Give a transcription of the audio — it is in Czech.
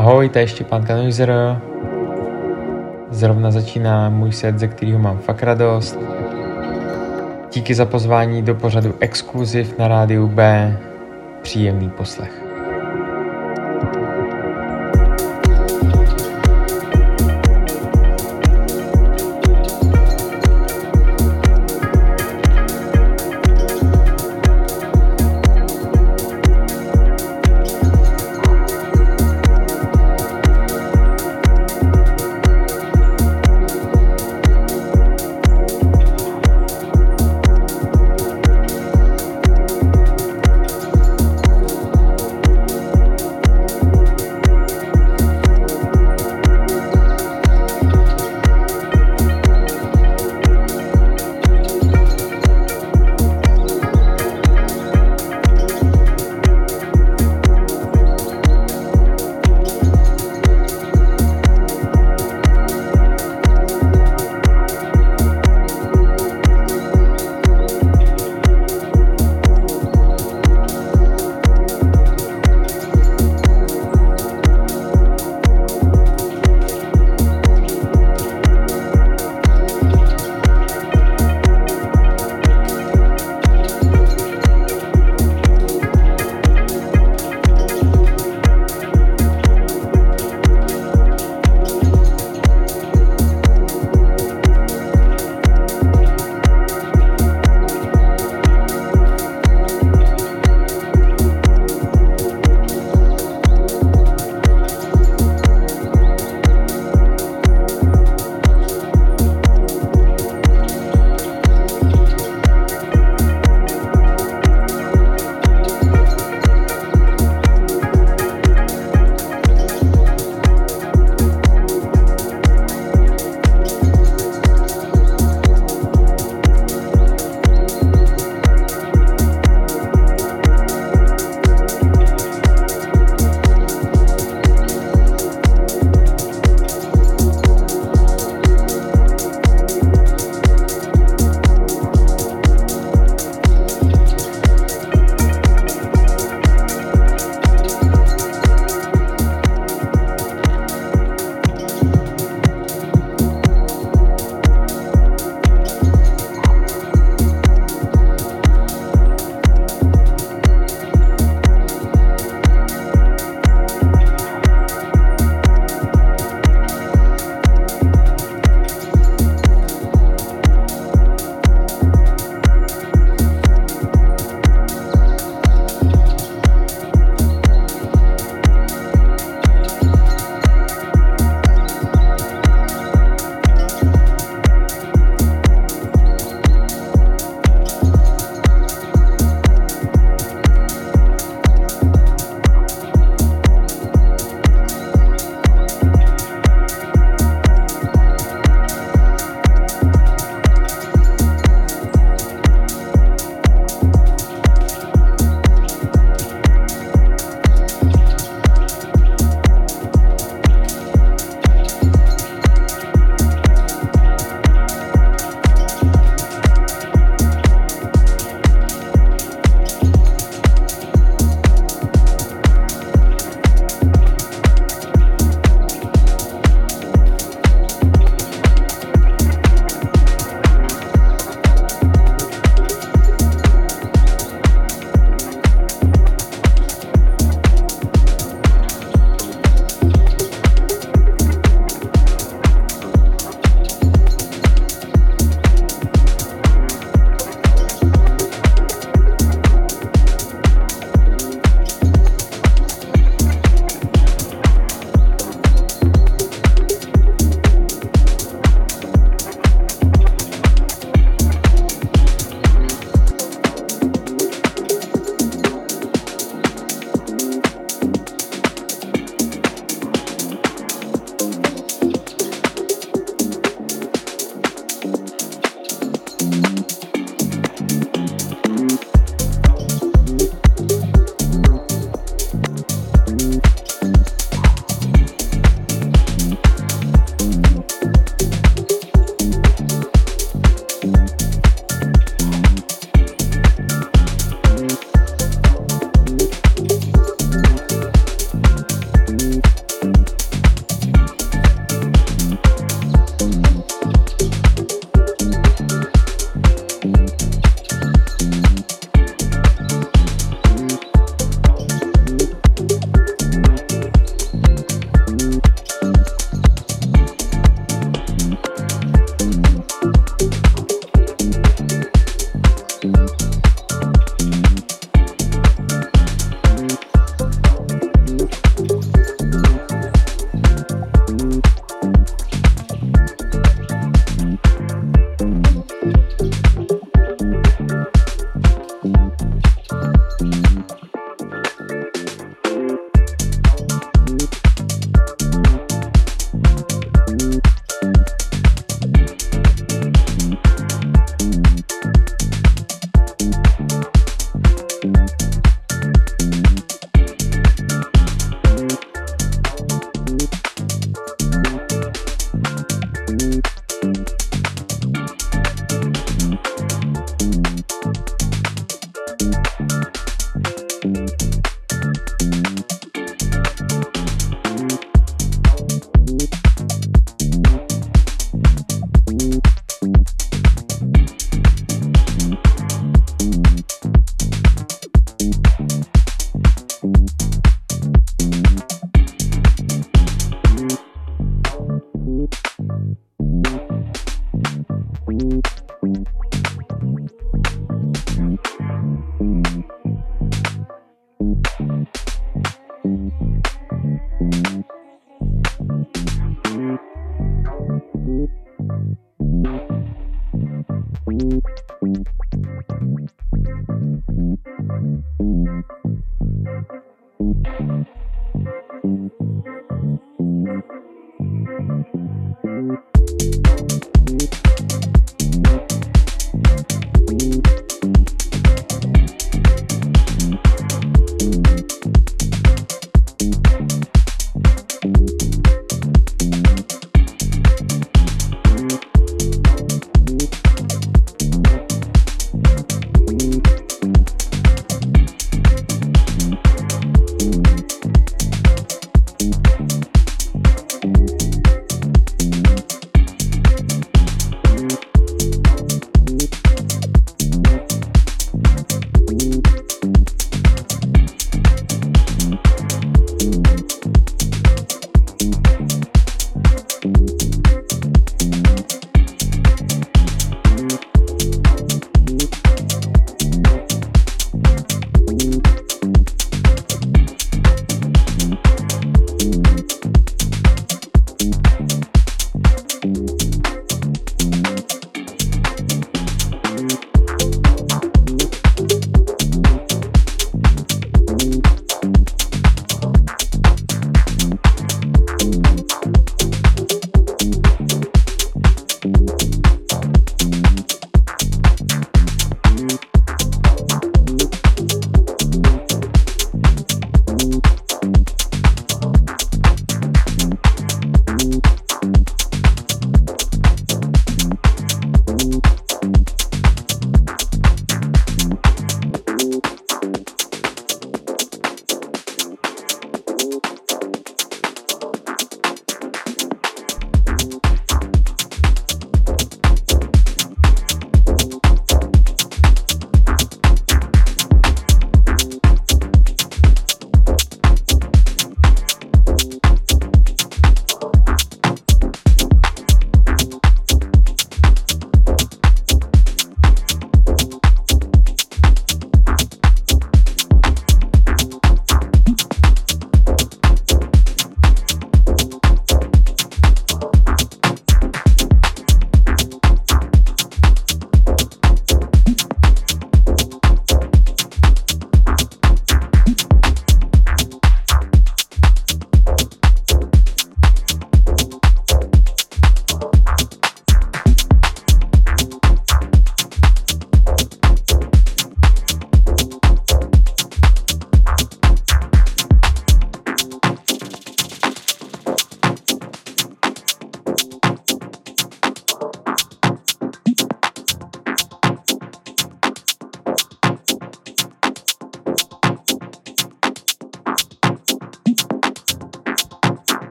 Ahoj, to je Štěpán Kanoizer. Zrovna začíná můj set, ze kterého mám fakt radost. Díky za pozvání do pořadu Exkluziv na rádiu B. Příjemný poslech.